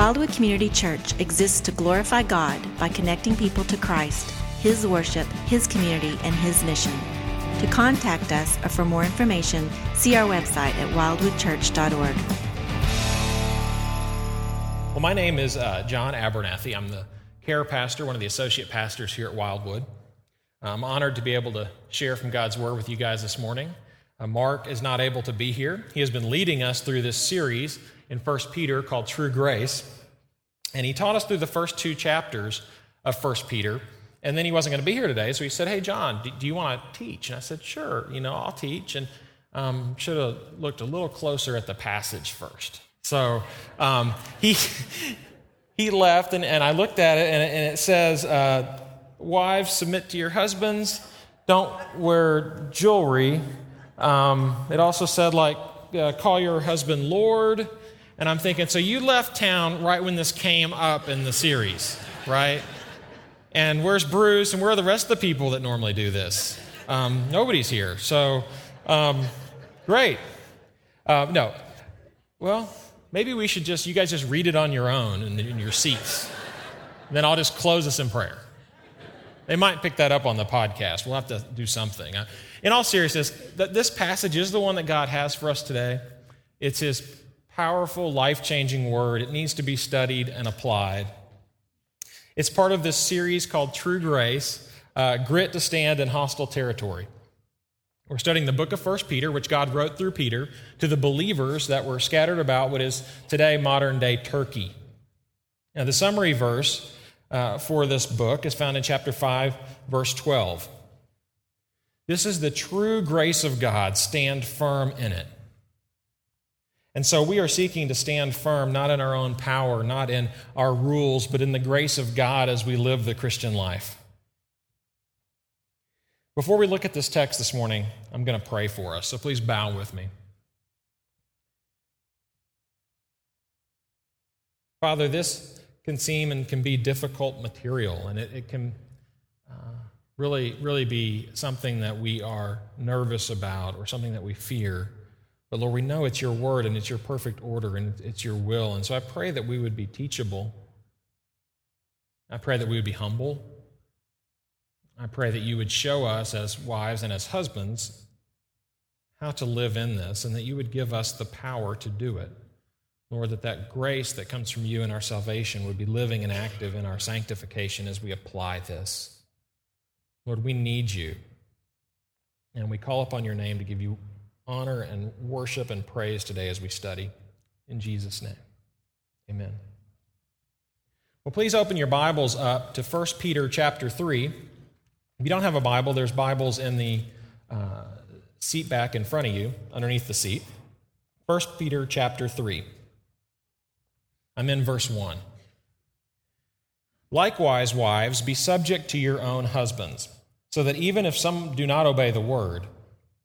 Wildwood Community Church exists to glorify God by connecting people to Christ, His worship, His community, and His mission. To contact us or for more information, see our website at wildwoodchurch.org. Well, my name is uh, John Abernathy. I'm the care pastor, one of the associate pastors here at Wildwood. I'm honored to be able to share from God's Word with you guys this morning. Uh, Mark is not able to be here. He has been leading us through this series in 1 Peter called True Grace. And he taught us through the first two chapters of 1 Peter. And then he wasn't going to be here today. So he said, Hey, John, do, you want to teach? And I said, Sure, you know, I'll teach. And um, should have looked a little closer at the passage first. So um, he, he left, and, and I looked at it, and, and it says, uh, Wives, submit to your husbands. Don't wear jewelry. Um, it also said, like, uh, call your husband Lord. And I'm thinking, so you left town right when this came up in the series, right? And where's Bruce? And where are the rest of the people that normally do this? Um, nobody's here. So, um, great. Uh, no. Well, maybe we should just, you guys just read it on your own in, in your seats. then I'll just close us in prayer. They might pick that up on the podcast. We'll have to do something. Uh, in all seriousness, this passage is the one that God has for us today. It's His powerful, life changing word. It needs to be studied and applied. It's part of this series called True Grace uh, Grit to Stand in Hostile Territory. We're studying the book of 1 Peter, which God wrote through Peter to the believers that were scattered about what is today modern day Turkey. Now, the summary verse uh, for this book is found in chapter 5, verse 12. This is the true grace of God. Stand firm in it. And so we are seeking to stand firm, not in our own power, not in our rules, but in the grace of God as we live the Christian life. Before we look at this text this morning, I'm going to pray for us. So please bow with me. Father, this can seem and can be difficult material, and it, it can uh, really, really be something that we are nervous about or something that we fear. But Lord, we know it's your word and it's your perfect order and it's your will. And so I pray that we would be teachable. I pray that we would be humble. I pray that you would show us as wives and as husbands how to live in this and that you would give us the power to do it. Lord, that that grace that comes from you in our salvation would be living and active in our sanctification as we apply this. Lord, we need you. And we call upon your name to give you honor and worship and praise today as we study. In Jesus' name, amen. Well, please open your Bibles up to 1 Peter chapter 3. If you don't have a Bible, there's Bibles in the uh, seat back in front of you, underneath the seat. 1 Peter chapter 3. I'm in verse 1. Likewise, wives, be subject to your own husbands, so that even if some do not obey the word,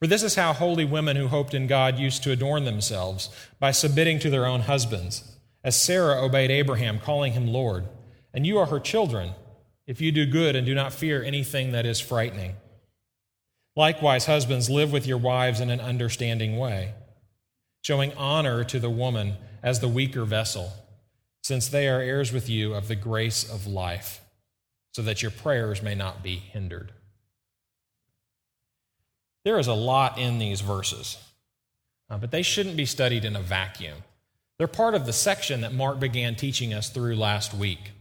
For this is how holy women who hoped in God used to adorn themselves, by submitting to their own husbands, as Sarah obeyed Abraham, calling him Lord. And you are her children, if you do good and do not fear anything that is frightening. Likewise, husbands, live with your wives in an understanding way, showing honor to the woman as the weaker vessel, since they are heirs with you of the grace of life, so that your prayers may not be hindered. There is a lot in these verses, uh, but they shouldn't be studied in a vacuum. They're part of the section that Mark began teaching us through last week.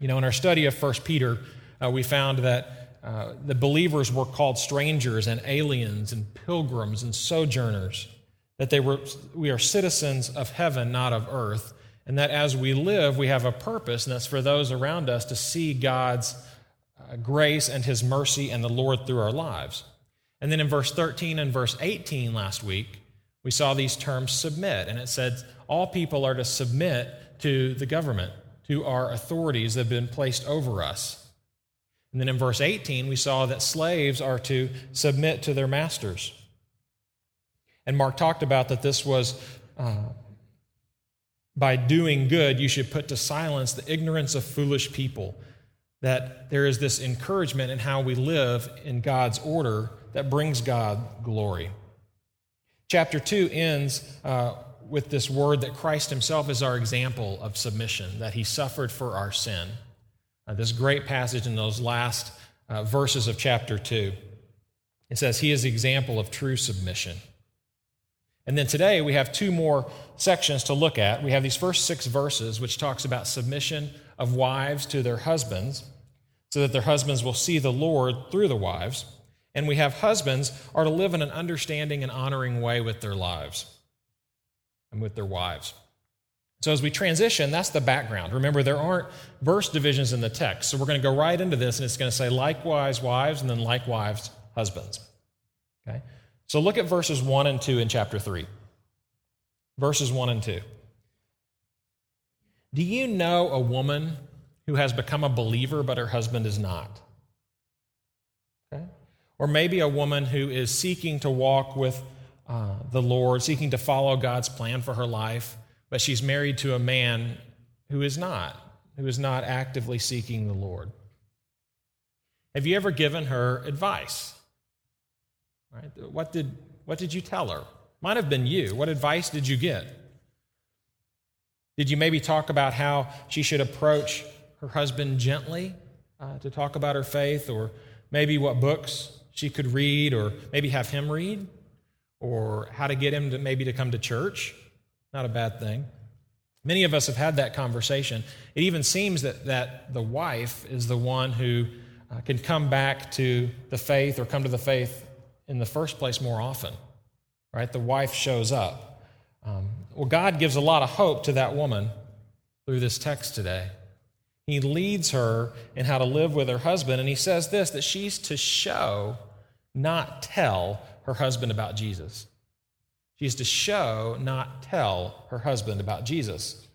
You know, in our study of 1 Peter, uh, we found that uh, the believers were called strangers and aliens and pilgrims and sojourners, that they were, we are citizens of heaven, not of earth, and that as we live, we have a purpose, and that's for those around us to see God's uh, grace and His mercy and the Lord through our lives. And then in verse 13 and verse 18 last week, we saw these terms submit. And it said all people are to submit to the government, to our authorities that have been placed over us. And then in verse 18, we saw that slaves are to submit to their masters. And Mark talked about that this was uh, by doing good, you should put to silence the ignorance of foolish people. That there is this encouragement in how we live in God's order that brings God glory. Chapter 2 ends uh, with this word that Christ himself is our example of submission, that he suffered for our sin. Uh, this great passage in those last uh, verses of chapter 2. It says, He is the example of true submission. And then today we have two more sections to look at. We have these first six verses, which talks about submission of wives to their husbands, so that their husbands will see the Lord through the wives. And we have husbands are to live in an understanding and honoring way with their lives and with their wives. So, as we transition, that's the background. Remember, there aren't verse divisions in the text. So, we're going to go right into this, and it's going to say, likewise, wives, and then likewise, husbands. Okay? So, look at verses 1 and 2 in chapter 3. Verses 1 and 2. Do you know a woman who has become a believer, but her husband is not? Or maybe a woman who is seeking to walk with uh, the Lord, seeking to follow God's plan for her life, but she's married to a man who is not, who is not actively seeking the Lord. Have you ever given her advice? Right? What did, what did you tell her? Might have been you. What advice did you get? Did you maybe talk about how she should approach her husband gently uh, to talk about her faith, or maybe what books she could read, or maybe have him read, or how to get him to maybe to come to church? Not a bad thing. Many of us have had that conversation. It even seems that, that the wife is the one who uh, can come back to the faith or come to the faith in the first place more often, right? The wife shows up. Um, well, God gives a lot of hope to that woman through this text today. He leads her in how to live with her husband, and he says this that she's to show, not tell, her husband about Jesus. She is to show, not tell her husband about Jesus.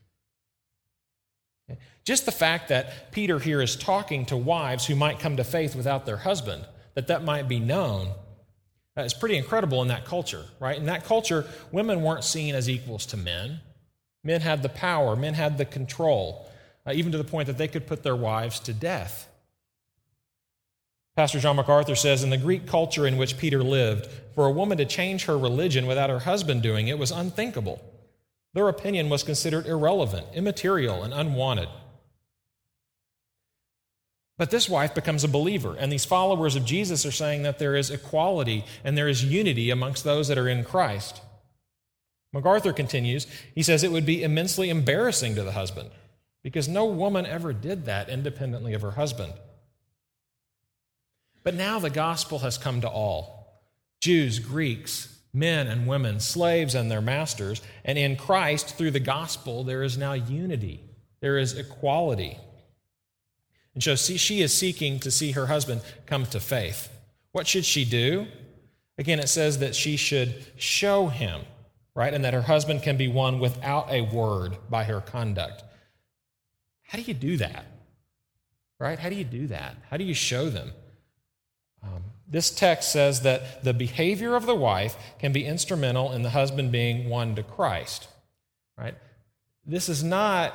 Just the fact that Peter here is talking to wives who might come to faith without their husband, that that might be known, is pretty incredible in that culture, right? In that culture, women weren't seen as equals to men. Men had the power, men had the control, uh, even to the point that they could put their wives to death. Pastor John MacArthur says in the Greek culture in which Peter lived, for a woman to change her religion without her husband doing it was unthinkable. Their opinion was considered irrelevant, immaterial, and unwanted. But this wife becomes a believer, and these followers of Jesus are saying that there is equality and there is unity amongst those that are in Christ. MacArthur continues, he says it would be immensely embarrassing to the husband because no woman ever did that independently of her husband. But now the gospel has come to all Jews, Greeks, men and women, slaves and their masters. And in Christ, through the gospel, there is now unity, there is equality. And so she is seeking to see her husband come to faith. What should she do? Again, it says that she should show him, right? And that her husband can be won without a word by her conduct. How do you do that? Right? How do you do that? How do you show them? This text says that the behavior of the wife can be instrumental in the husband being won to Christ. Right? This is not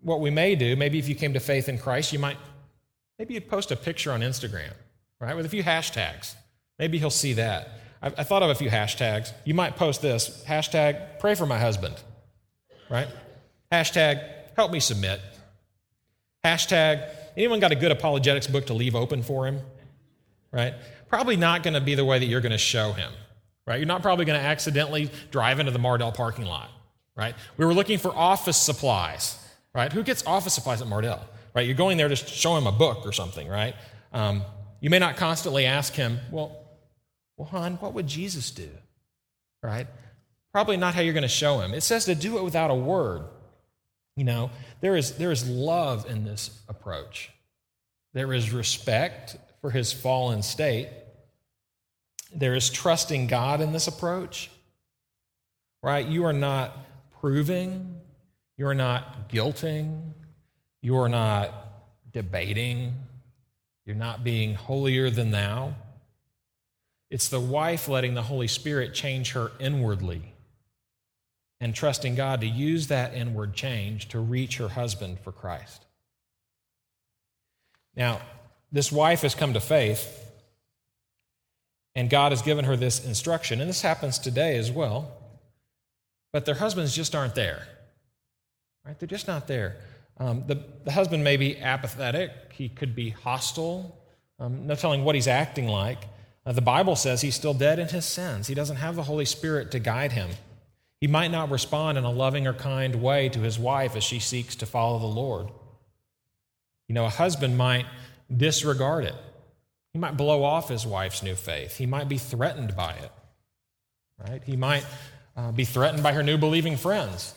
what we may do. Maybe if you came to faith in Christ, you might maybe you'd post a picture on Instagram, right, with a few hashtags. Maybe he'll see that. I, I thought of a few hashtags. You might post this hashtag pray for my husband, right? Hashtag help me submit. Hashtag anyone got a good apologetics book to leave open for him? right? Probably not going to be the way that you're going to show him, right? You're not probably going to accidentally drive into the Mardel parking lot, right? We were looking for office supplies, right? Who gets office supplies at Mardel, right? You're going there to show him a book or something, right? Um, you may not constantly ask him, well, well, hon, what would Jesus do, right? Probably not how you're going to show him. It says to do it without a word. You know, there is, there is love in this approach. There is respect for his fallen state. There is trusting God in this approach, right? You are not proving, you are not guilting, You are not debating. You're not being holier than thou. It's the wife letting the Holy Spirit change her inwardly and trusting God to use that inward change to reach her husband for Christ. Now, this wife has come to faith, and God has given her this instruction, and this happens today as well, but their husbands just aren't there. Right? They're just not there. Um, the, the husband may be apathetic, he could be hostile, um, no telling what he's acting like. Uh, the Bible says he's still dead in his sins. He doesn't have the Holy Spirit to guide him. He might not respond in a loving or kind way to his wife as she seeks to follow the Lord. You know, a husband might disregard it. He might blow off his wife's new faith. He might be threatened by it, right? He might uh, be threatened by her new believing friends,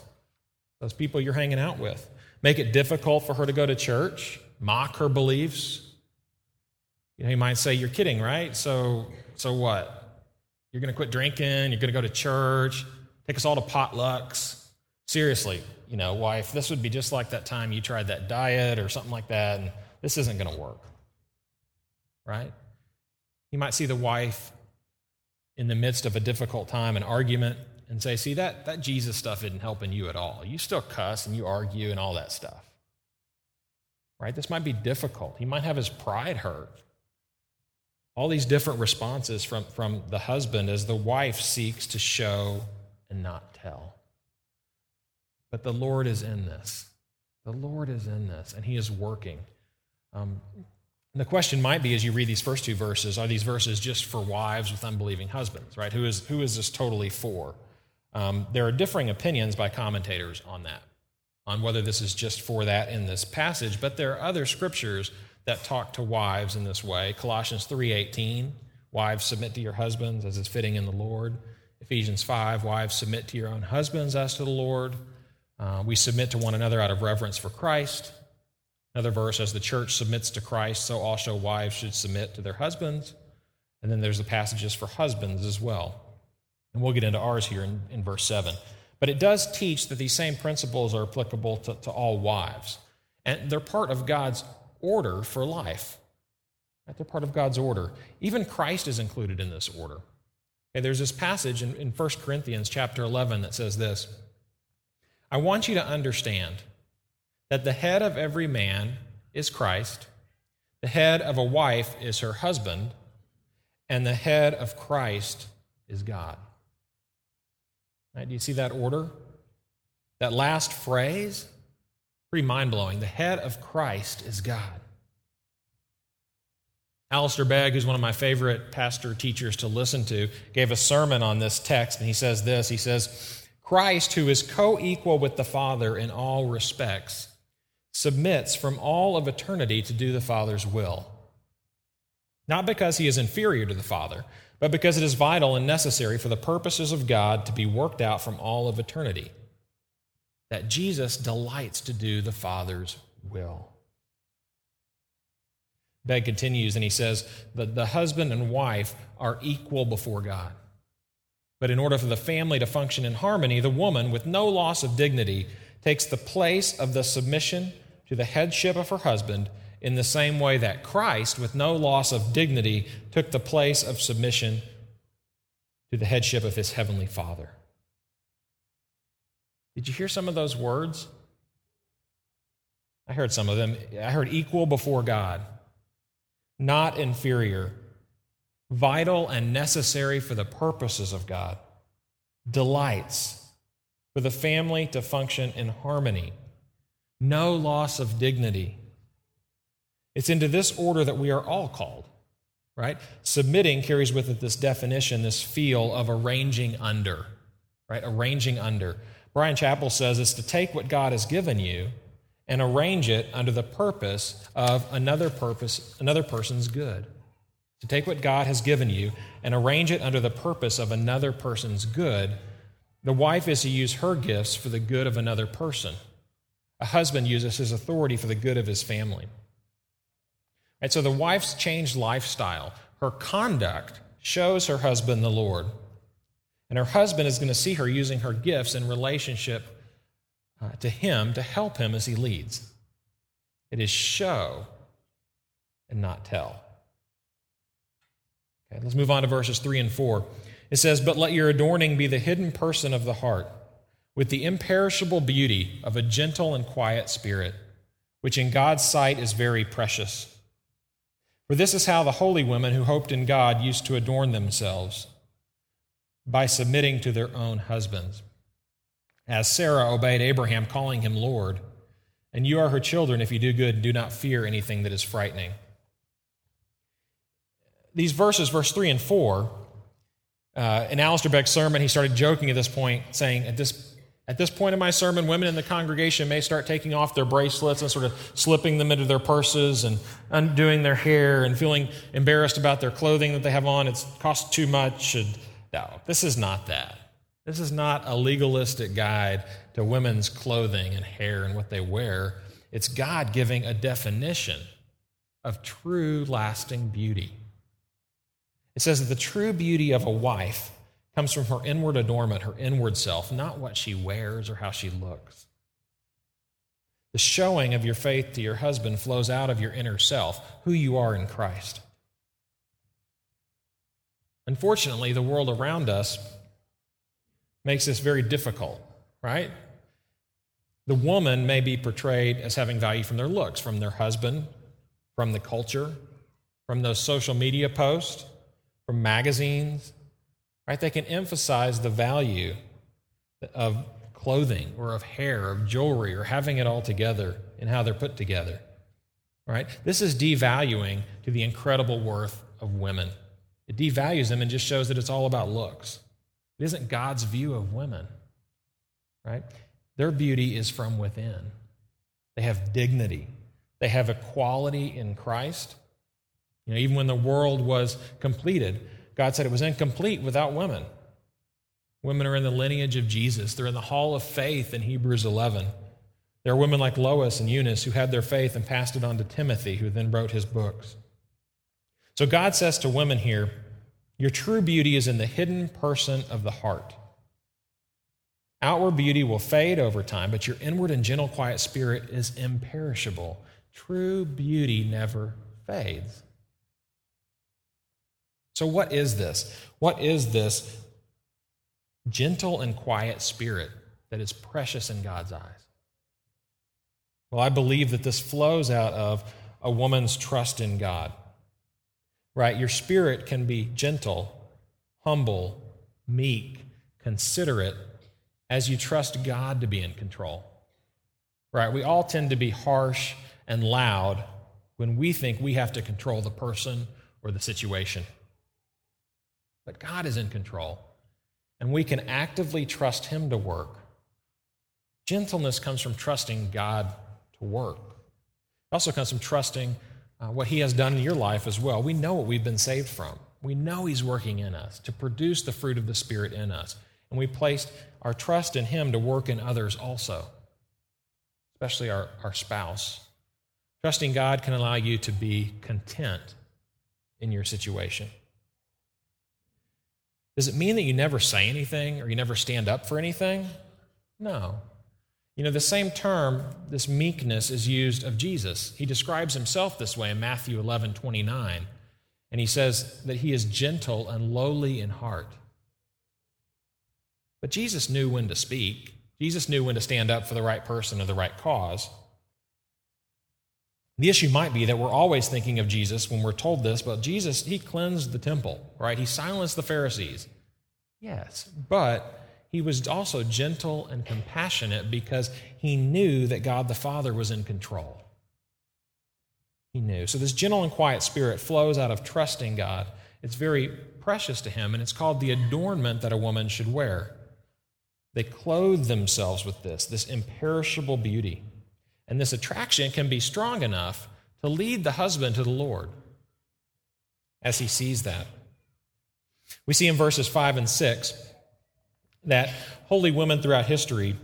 those people you're hanging out with. Make it difficult for her to go to church, mock her beliefs, you know, he might say, You're kidding, right? So, so what? You're going to quit drinking, you're going to go to church, take us all to potlucks. Seriously, you know, wife, this would be just like that time you tried that diet or something like that, and this isn't going to work. Right? He might see the wife in the midst of a difficult time, an argument, and say, See, that, that Jesus stuff isn't helping you at all. You still cuss and you argue and all that stuff. Right? This might be difficult. He might have his pride hurt all these different responses from, from the husband as the wife seeks to show and not tell. But the Lord is in this. The Lord is in this, and He is working. Um, the question might be as you read these first two verses are these verses just for wives with unbelieving husbands, right? Who is, who is this totally for? Um, there are differing opinions by commentators on that, on whether this is just for that in this passage, but there are other scriptures that talk to wives in this way. Colossians 3:18, wives submit to your husbands as is fitting in the Lord. Ephesians 5, wives submit to your own husbands as to the Lord. Uh, we submit to one another out of reverence for Christ. Another verse, as the church submits to Christ, so also wives should submit to their husbands. And then there's the passages for husbands as well. And we'll get into ours here in, in verse 7. But it does teach that these same principles are applicable to, to all wives. And they're part of God's order for life. Right? They're part of God's order. Even Christ is included in this order. Okay, there's this passage in, in 1 Corinthians chapter 11 that says this I want you to understand that the head of every man is Christ, the head of a wife is her husband, and the head of Christ is God. Right, do you see that order? That last phrase Pretty mind blowing. The head of Christ is God. Alistair Begg, who's one of my favorite pastor teachers to listen to, gave a sermon on this text, and he says this He says, Christ, who is co equal with the Father in all respects, submits from all of eternity to do the Father's will. Not because he is inferior to the Father, but because it is vital and necessary for the purposes of God to be worked out from all of eternity that Jesus delights to do the Father's will. Begg continues and he says that the husband and wife are equal before God. But in order for the family to function in harmony, the woman, with no loss of dignity, takes the place of the submission to the headship of her husband in the same way that Christ, with no loss of dignity, took the place of submission to the headship of his heavenly Father. Did you hear some of those words? I heard some of them. I heard equal before God, not inferior, vital and necessary for the purposes of God, delights for the family to function in harmony, no loss of dignity. It's into this order that we are all called, right? Submitting carries with it this definition, this feel of arranging under, right? Arranging under. Brian Chapell says it's to take what God has given you and arrange it under the purpose of another purpose, another person's good. To take what God has given you and arrange it under the purpose of another person's good. The wife is to use her gifts for the good of another person. A husband uses his authority for the good of his family. And so the wife's changed lifestyle, her conduct shows her husband the Lord. And her husband is going to see her using her gifts in relationship uh, to him to help him as he leads. It is show and not tell. Okay, let's move on to verses 3 and 4. It says, But let your adorning be the hidden person of the heart, with the imperishable beauty of a gentle and quiet spirit, which in God's sight is very precious. For this is how the holy women who hoped in God used to adorn themselves by submitting to their own husbands. As Sarah obeyed Abraham, calling him Lord, and you are her children if you do good and do not fear anything that is frightening. These verses, verse 3 and 4, uh, in Alistair Begg's sermon, he started joking at this point, saying, at this, at this point in my sermon, women in the congregation may start taking off their bracelets and sort of slipping them into their purses and undoing their hair and feeling embarrassed about their clothing that they have on. It's cost too much. And, no, this is not that. This is not a legalistic guide to women's clothing and hair and what they wear. It's God giving a definition of true, lasting beauty. It says that the true beauty of a wife comes from her inward adornment, her inward self, not what she wears or how she looks. The showing of your faith to your husband flows out of your inner self, who you are in Christ. Unfortunately, the world around us makes this very difficult, right? The woman may be portrayed as having value from their looks, from their husband, from the culture, from those social media posts, from magazines, right? They can emphasize the value of clothing or of hair, of jewelry, or having it all together and how they're put together, right? This is devaluing to the incredible worth of women. It devalues them and just shows that it's all about looks. It isn't God's view of women, right? Their beauty is from within. They have dignity, they have equality in Christ. You know, even when the world was completed, God said it was incomplete without women. Women are in the lineage of Jesus. They're in the hall of faith in Hebrews 11. There are women like Lois and Eunice who had their faith and passed it on to Timothy, who then wrote his books. So God says to women here, your true beauty is in the hidden person of the heart. Outward beauty will fade over time, but your inward and gentle, quiet spirit is imperishable. True beauty never fades. So, what is this? What is this gentle and quiet spirit that is precious in God's eyes? Well, I believe that this flows out of a woman's trust in God right? Your spirit can be gentle, humble, meek, considerate as you trust God to be in control, right? We all tend to be harsh and loud when we think we have to control the person or the situation. But God is in control, and we can actively trust Him to work. Gentleness comes from trusting God to work. It also comes from trusting uh, what He has done in your life as well. We know what we've been saved from. We know He's working in us to produce the fruit of the Spirit in us. And we placed our trust in Him to work in others also, especially our, our spouse. Trusting God can allow you to be content in your situation. Does it mean that you never say anything or you never stand up for anything? No. You know, the same term, this meekness, is used of Jesus. He describes himself this way in Matthew 11 29. And he says that he is gentle and lowly in heart. But Jesus knew when to speak, Jesus knew when to stand up for the right person or the right cause. The issue might be that we're always thinking of Jesus when we're told this, but Jesus, he cleansed the temple, right? He silenced the Pharisees. Yes, but he was also gentle and compassionate because he knew that God the Father was in control. He knew. So, this gentle and quiet spirit flows out of trusting God. It's very precious to him, and it's called the adornment that a woman should wear. They clothe themselves with this, this imperishable beauty. And this attraction can be strong enough to lead the husband to the Lord as he sees that. We see in verses 5 and 6 that holy women throughout history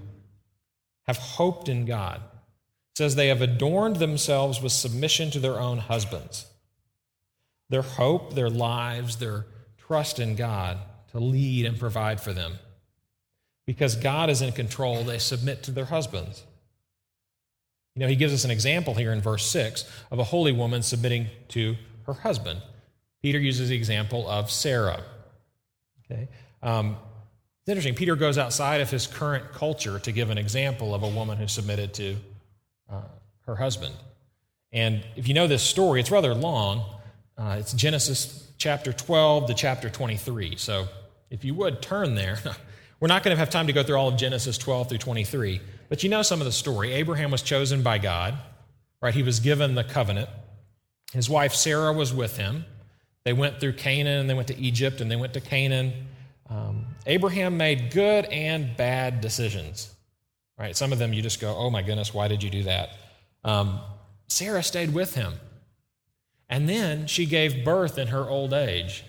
have hoped in God. It says they have adorned themselves with submission to their own husbands. Their hope, their lives, their trust in God to lead and provide for them. Because God is in control, they submit to their husbands. Know, he gives us an example here in verse 6 of a holy woman submitting to her husband. Peter uses the example of Sarah. Okay? Um, it's interesting. Peter goes outside of his current culture to give an example of a woman who submitted to uh, her husband. And if you know this story, it's rather long. Uh, it's Genesis chapter 12 to chapter 23. So if you would turn there, we're not going to have time to go through all of Genesis 12 through 23, but you know some of the story. Abraham was chosen by God, right? He was given the covenant. His wife Sarah was with him. They went through Canaan and they went to Egypt and they went to Canaan. Um, Abraham made good and bad decisions, right? Some of them you just go, oh my goodness, why did you do that? Um, Sarah stayed with him. And then she gave birth in her old age.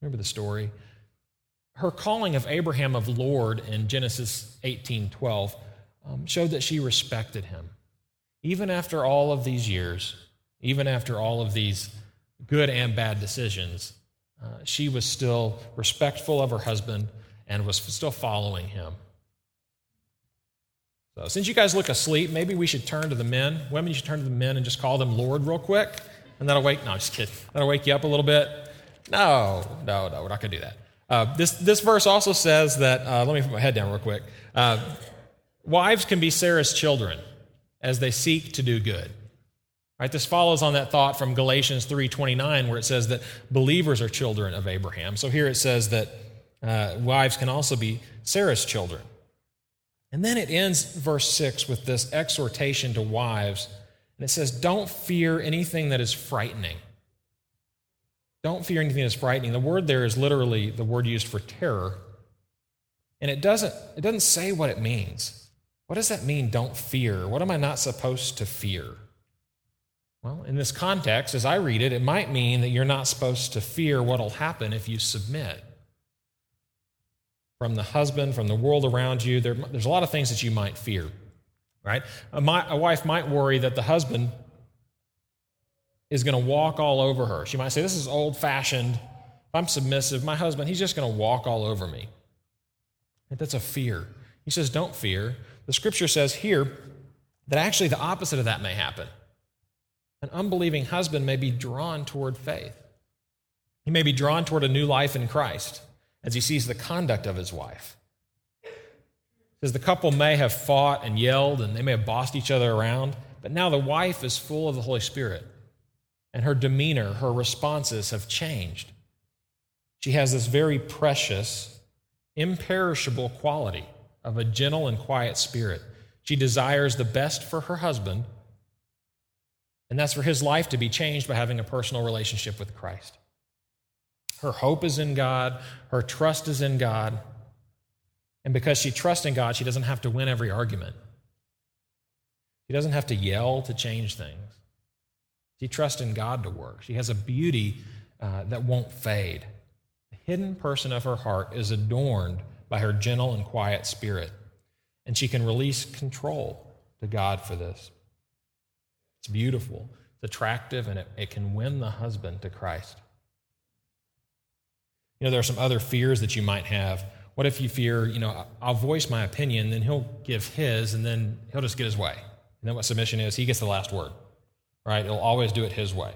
Remember the story? Her calling of Abraham of Lord in Genesis 18 12 um, showed that she respected him. Even after all of these years, even after all of these good and bad decisions, uh, she was still respectful of her husband and was still following him. So, since you guys look asleep, maybe we should turn to the men. Women, you should turn to the men and just call them Lord real quick. And that'll wake, no, I'm just kidding. That'll wake you up a little bit. No, no, no, we're not going to do that. Uh, this, this verse also says that, uh, let me put my head down real quick. Uh, wives can be Sarah's children as they seek to do good. Right, this follows on that thought from Galatians 3:29 where it says that believers are children of Abraham. So here it says that uh, wives can also be Sarah's children. And then it ends verse 6 with this exhortation to wives. And it says, Don't fear anything that is frightening. Don't fear anything that is frightening. The word there is literally the word used for terror. And it doesn't, it doesn't say what it means. What does that mean, don't fear? What am I not supposed to fear? Well, in this context, as I read it, it might mean that you're not supposed to fear what will happen if you submit from the husband, from the world around you. There, there's a lot of things that you might fear, right? A, my, a wife might worry that the husband is going to walk all over her. She might say, This is old fashioned. I'm submissive. My husband, he's just going to walk all over me. And that's a fear. He says, Don't fear. The scripture says here that actually the opposite of that may happen. An unbelieving husband may be drawn toward faith. He may be drawn toward a new life in Christ as he sees the conduct of his wife. says the couple may have fought and yelled and they may have bossed each other around, but now the wife is full of the Holy Spirit and her demeanor, her responses have changed. She has this very precious, imperishable quality of a gentle and quiet spirit. She desires the best for her husband, and that's for his life to be changed by having a personal relationship with Christ. Her hope is in God, her trust is in God. And because she trusts in God, she doesn't have to win every argument. She doesn't have to yell to change things. She trusts in God to work. She has a beauty uh, that won't fade. The hidden person of her heart is adorned by her gentle and quiet spirit, and she can release control to God for this. It's beautiful, it's attractive, and it, it can win the husband to Christ. You know, there are some other fears that you might have. What if you fear, you know, I'll voice my opinion, then he'll give his, and then he'll just get his way. You know what submission is? He gets the last word, right? He'll always do it his way.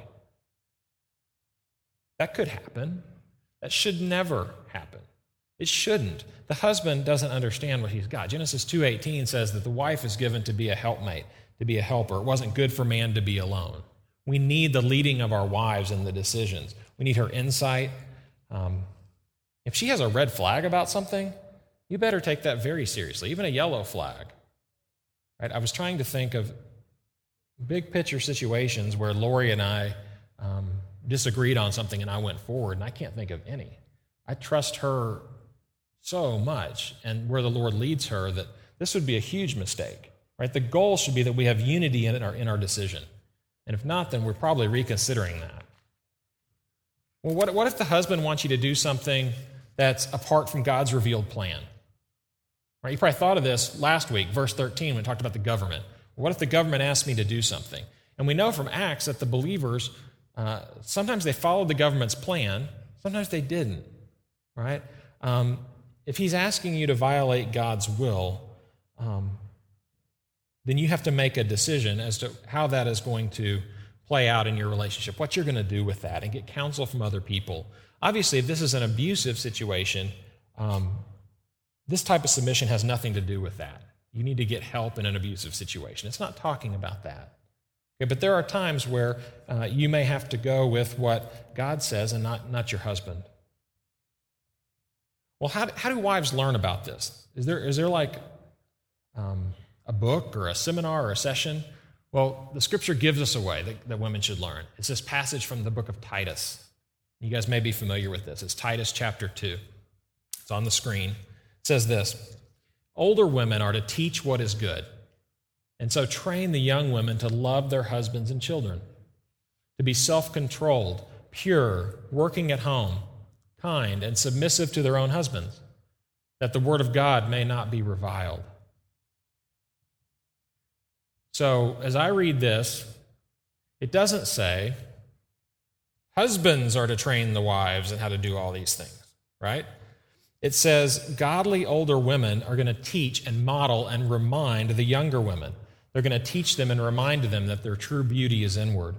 That could happen. That should never happen. It shouldn't. The husband doesn't understand what he's got. Genesis 2:18 says that the wife is given to be a helpmate, to be a helper. It wasn't good for man to be alone. We need the leading of our wives in the decisions. We need her insight. Um, if she has a red flag about something, you better take that very seriously, even a yellow flag. Right? I was trying to think of big picture situations where Lori and I um, disagreed on something and I went forward, and I can't think of any. I trust her so much and where the Lord leads her that this would be a huge mistake. Right? The goal should be that we have unity in our, in our decision. And if not, then we're probably reconsidering that. Well, what, what if the husband wants you to do something that's apart from God's revealed plan. Right? You probably thought of this last week, verse 13, when we talked about the government. What if the government asked me to do something? And we know from Acts that the believers, uh, sometimes they followed the government's plan, sometimes they didn't, right? Um, if he's asking you to violate God's will, um, then you have to make a decision as to how that is going to play out in your relationship, what you're going to do with that, and get counsel from other people. Obviously, if this is an abusive situation, um, this type of submission has nothing to do with that. You need to get help in an abusive situation. It's not talking about that. Okay, but there are times where uh, you may have to go with what God says and not, not your husband. Well, how, how do wives learn about this? Is there, is there like um, a book or a seminar or a session? Well, the scripture gives us a way that, that women should learn. It's this passage from the book of Titus. You guys may be familiar with this. It's Titus chapter 2. It's on the screen. It says this Older women are to teach what is good, and so train the young women to love their husbands and children, to be self controlled, pure, working at home, kind, and submissive to their own husbands, that the word of God may not be reviled. So, as I read this, it doesn't say husbands are to train the wives and how to do all these things, right? It says godly older women are going to teach and model and remind the younger women. They're going to teach them and remind them that their true beauty is inward.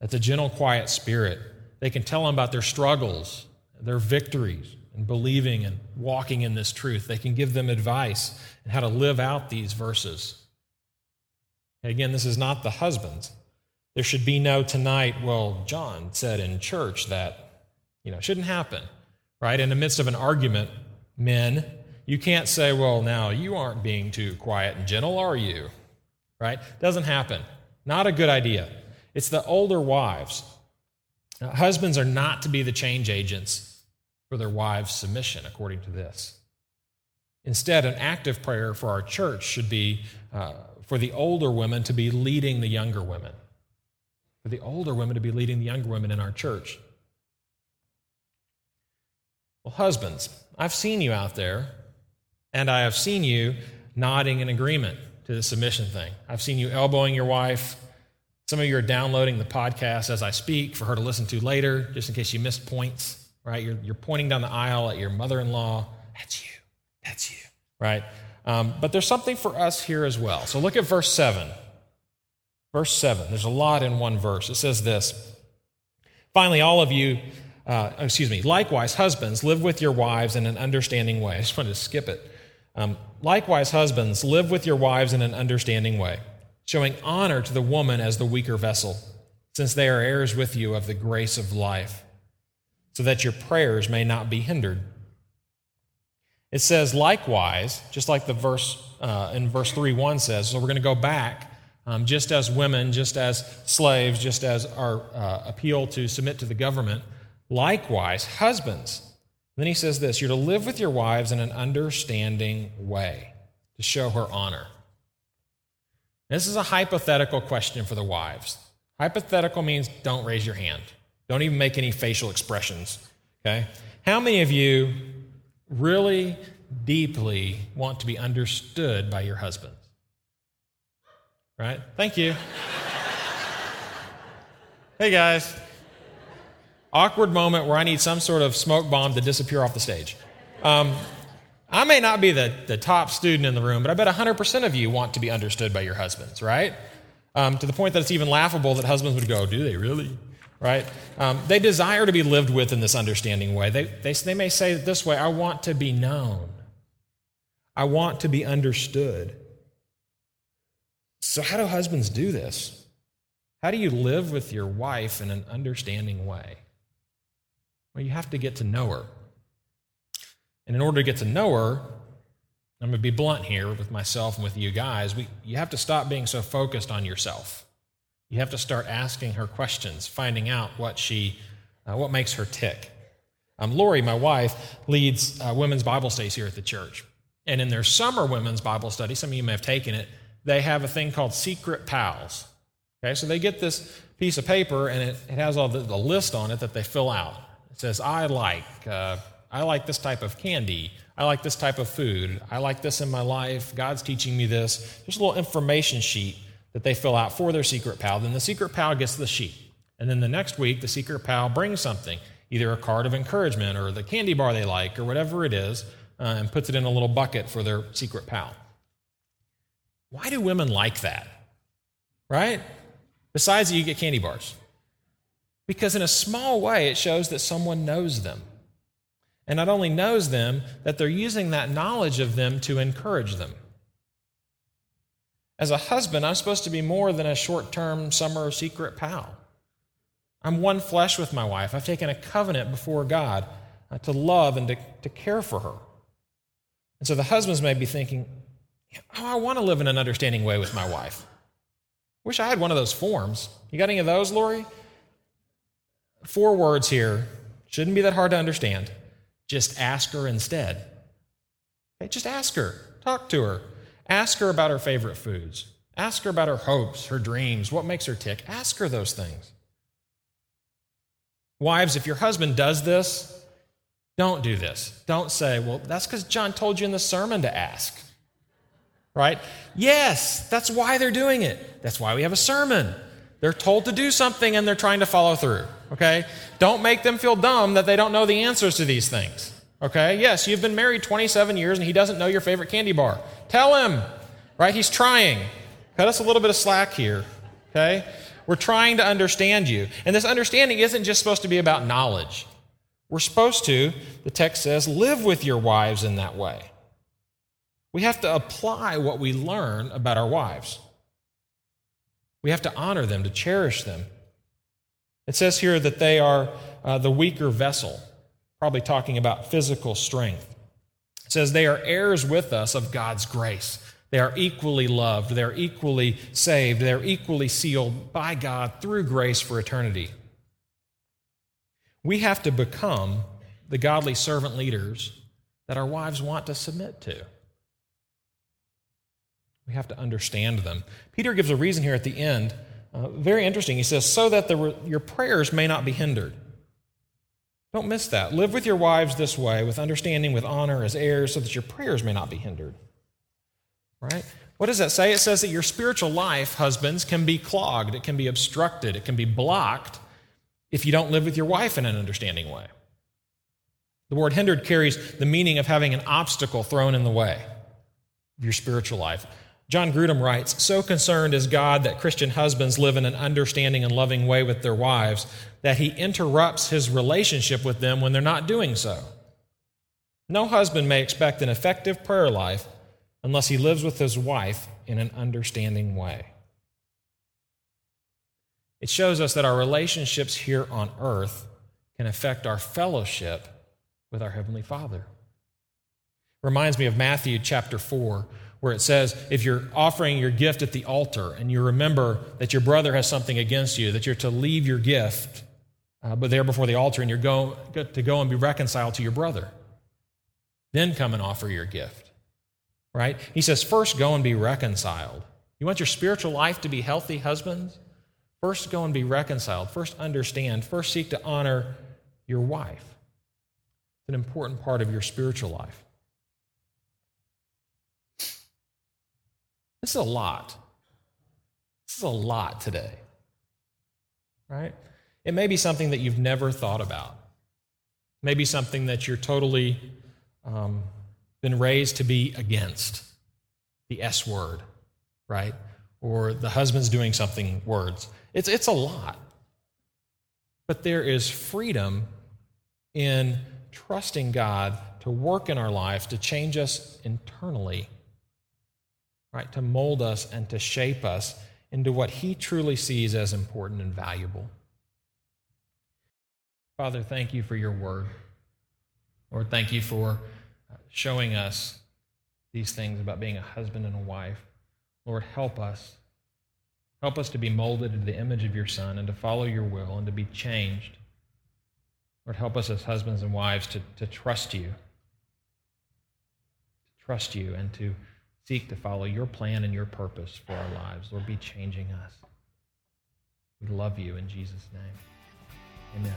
That's a gentle, quiet spirit. They can tell them about their struggles, their victories, and believing and walking in this truth. They can give them advice and how to live out these verses. Again, this is not the husbands. There should be no tonight, well, John said in church that, you know, shouldn't happen, right? In the midst of an argument, men, you can't say, well, now you aren't being too quiet and gentle, are you? Right? Doesn't happen. Not a good idea. It's the older wives. Now, husbands are not to be the change agents for their wives' submission, according to this. Instead, an active prayer for our church should be uh, for the older women to be leading the younger women, for the older women to be leading the younger women in our church. Well, husbands, I've seen you out there, and I have seen you nodding in agreement to the submission thing. I've seen you elbowing your wife. Some of you are downloading the podcast as I speak for her to listen to later, just in case you missed points, right? You're, you're pointing down the aisle at your mother in law. That's you. That's you, right? Um, but there's something for us here as well. So look at verse 7. Verse 7. There's a lot in one verse. It says this Finally, all of you, uh, excuse me, likewise, husbands, live with your wives in an understanding way. I just wanted to skip it. Um, likewise, husbands, live with your wives in an understanding way, showing honor to the woman as the weaker vessel, since they are heirs with you of the grace of life, so that your prayers may not be hindered. It says, likewise, just like the verse uh, in verse 3 1 says, so we're going to go back, um, just as women, just as slaves, just as our uh, appeal to submit to the government, likewise, husbands. then he says this you're to live with your wives in an understanding way to show her honor. This is a hypothetical question for the wives. Hypothetical means don't raise your hand, don't even make any facial expressions. Okay? How many of you really deeply want to be understood by your husband. Right? Thank you. hey guys. Awkward moment where I need some sort of smoke bomb to disappear off the stage. Um, I may not be the, the top student in the room, but I bet 100% of you want to be understood by your husbands, right? Um, to the point that it's even laughable that husbands would go, Do they really? right? Um, they desire to be lived with in this understanding way. They, they, they may say it this way I want to be known, I want to be understood. So, how do husbands do this? How do you live with your wife in an understanding way? Well, you have to get to know her. And in order to get to know her, I'm going to be blunt here with myself and with you guys. We, you have to stop being so focused on yourself. You have to start asking her questions, finding out what she, uh, what makes her tick. Um, Lori, my wife, leads uh, women's Bible studies here at the church. And in their summer women's Bible study, some of you may have taken it, they have a thing called Secret Pals. Okay, so they get this piece of paper and it, it has all the, the list on it that they fill out. Says, I like, uh, I like this type of candy. I like this type of food. I like this in my life. God's teaching me this. Just a little information sheet that they fill out for their secret pal. Then the secret pal gets the sheet. And then the next week, the secret pal brings something, either a card of encouragement or the candy bar they like or whatever it is, uh, and puts it in a little bucket for their secret pal. Why do women like that? Right? Besides, you get candy bars. Because in a small way, it shows that someone knows them. And not only knows them, that they're using that knowledge of them to encourage them. As a husband, I'm supposed to be more than a short term summer secret pal. I'm one flesh with my wife. I've taken a covenant before God uh, to love and to, to care for her. And so the husbands may be thinking, oh, I want to live in an understanding way with my wife. Wish I had one of those forms. You got any of those, Lori? Four words here. Shouldn't be that hard to understand. Just ask her instead. Okay, just ask her. Talk to her. Ask her about her favorite foods. Ask her about her hopes, her dreams, what makes her tick. Ask her those things. Wives, if your husband does this, don't do this. Don't say, well, that's because John told you in the sermon to ask. Right? Yes, that's why they're doing it. That's why we have a sermon. They're told to do something and they're trying to follow through. Okay? Don't make them feel dumb that they don't know the answers to these things. Okay? Yes, you've been married 27 years and he doesn't know your favorite candy bar. Tell him. Right? He's trying. Cut us a little bit of slack here. Okay? We're trying to understand you. And this understanding isn't just supposed to be about knowledge. We're supposed to, the text says, live with your wives in that way. We have to apply what we learn about our wives. We have to honor them, to cherish them. It says here that they are uh, the weaker vessel, probably talking about physical strength. It says they are heirs with us of God's grace. They are equally loved. They're equally saved. They're equally sealed by God through grace for eternity. We have to become the godly servant leaders that our wives want to submit to. We have to understand them. Peter gives a reason here at the end. Uh, very interesting. He says, so that your prayers may not be hindered. Don't miss that. Live with your wives this way, with understanding, with honor, as heirs, so that your prayers may not be hindered. Right? What does that say? It says that your spiritual life, husbands, can be clogged, it can be obstructed, it can be blocked if you don't live with your wife in an understanding way. The word hindered carries the meaning of having an obstacle thrown in the way of your spiritual life. John Grudem writes So concerned is God that Christian husbands live in an understanding and loving way with their wives that he interrupts his relationship with them when they're not doing so. No husband may expect an effective prayer life unless he lives with his wife in an understanding way. It shows us that our relationships here on earth can affect our fellowship with our Heavenly Father. Reminds me of Matthew chapter 4, where it says, if you're offering your gift at the altar and you remember that your brother has something against you, that you're to leave your gift, uh, but there before the altar, and you're go, to go and be reconciled to your brother. Then come and offer your gift. Right? He says, first go and be reconciled. You want your spiritual life to be healthy, husbands? First go and be reconciled. First understand. First seek to honor your wife. It's an important part of your spiritual life. This is a lot. This is a lot today. Right? It may be something that you've never thought about. Maybe something that you're totally um, been raised to be against. The S word, right? Or the husband's doing something words. It's, it's a lot. But there is freedom in trusting God to work in our life, to change us internally right? To mold us and to shape us into what He truly sees as important and valuable. Father, thank you for your word. Lord, thank you for uh, showing us these things about being a husband and a wife. Lord, help us. Help us to be molded into the image of your Son and to follow your will and to be changed. Lord, help us as husbands and wives to, to trust you. To trust you and to seek to follow your plan and your purpose for our lives. Lord, be changing us. We love you in Jesus' name. Amen.